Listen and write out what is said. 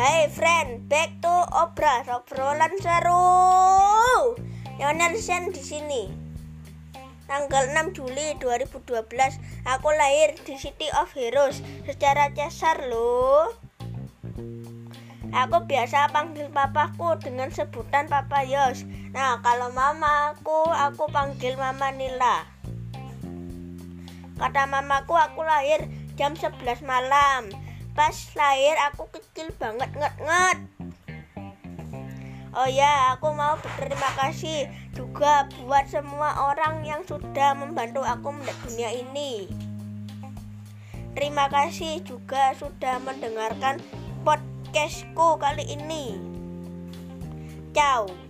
Hai friend, back to obras obrolan seru. Yonel Sen di sini. Tanggal 6 Juli 2012 aku lahir di City of Heroes secara cesar loh. Aku biasa panggil papaku dengan sebutan Papa Yos. Nah, kalau mamaku aku panggil Mama Nila. Kata mamaku aku lahir jam 11 malam pas lahir aku kecil banget nget-nget Oh ya, aku mau berterima kasih juga buat semua orang yang sudah membantu aku melihat dunia ini. Terima kasih juga sudah mendengarkan podcastku kali ini. Ciao.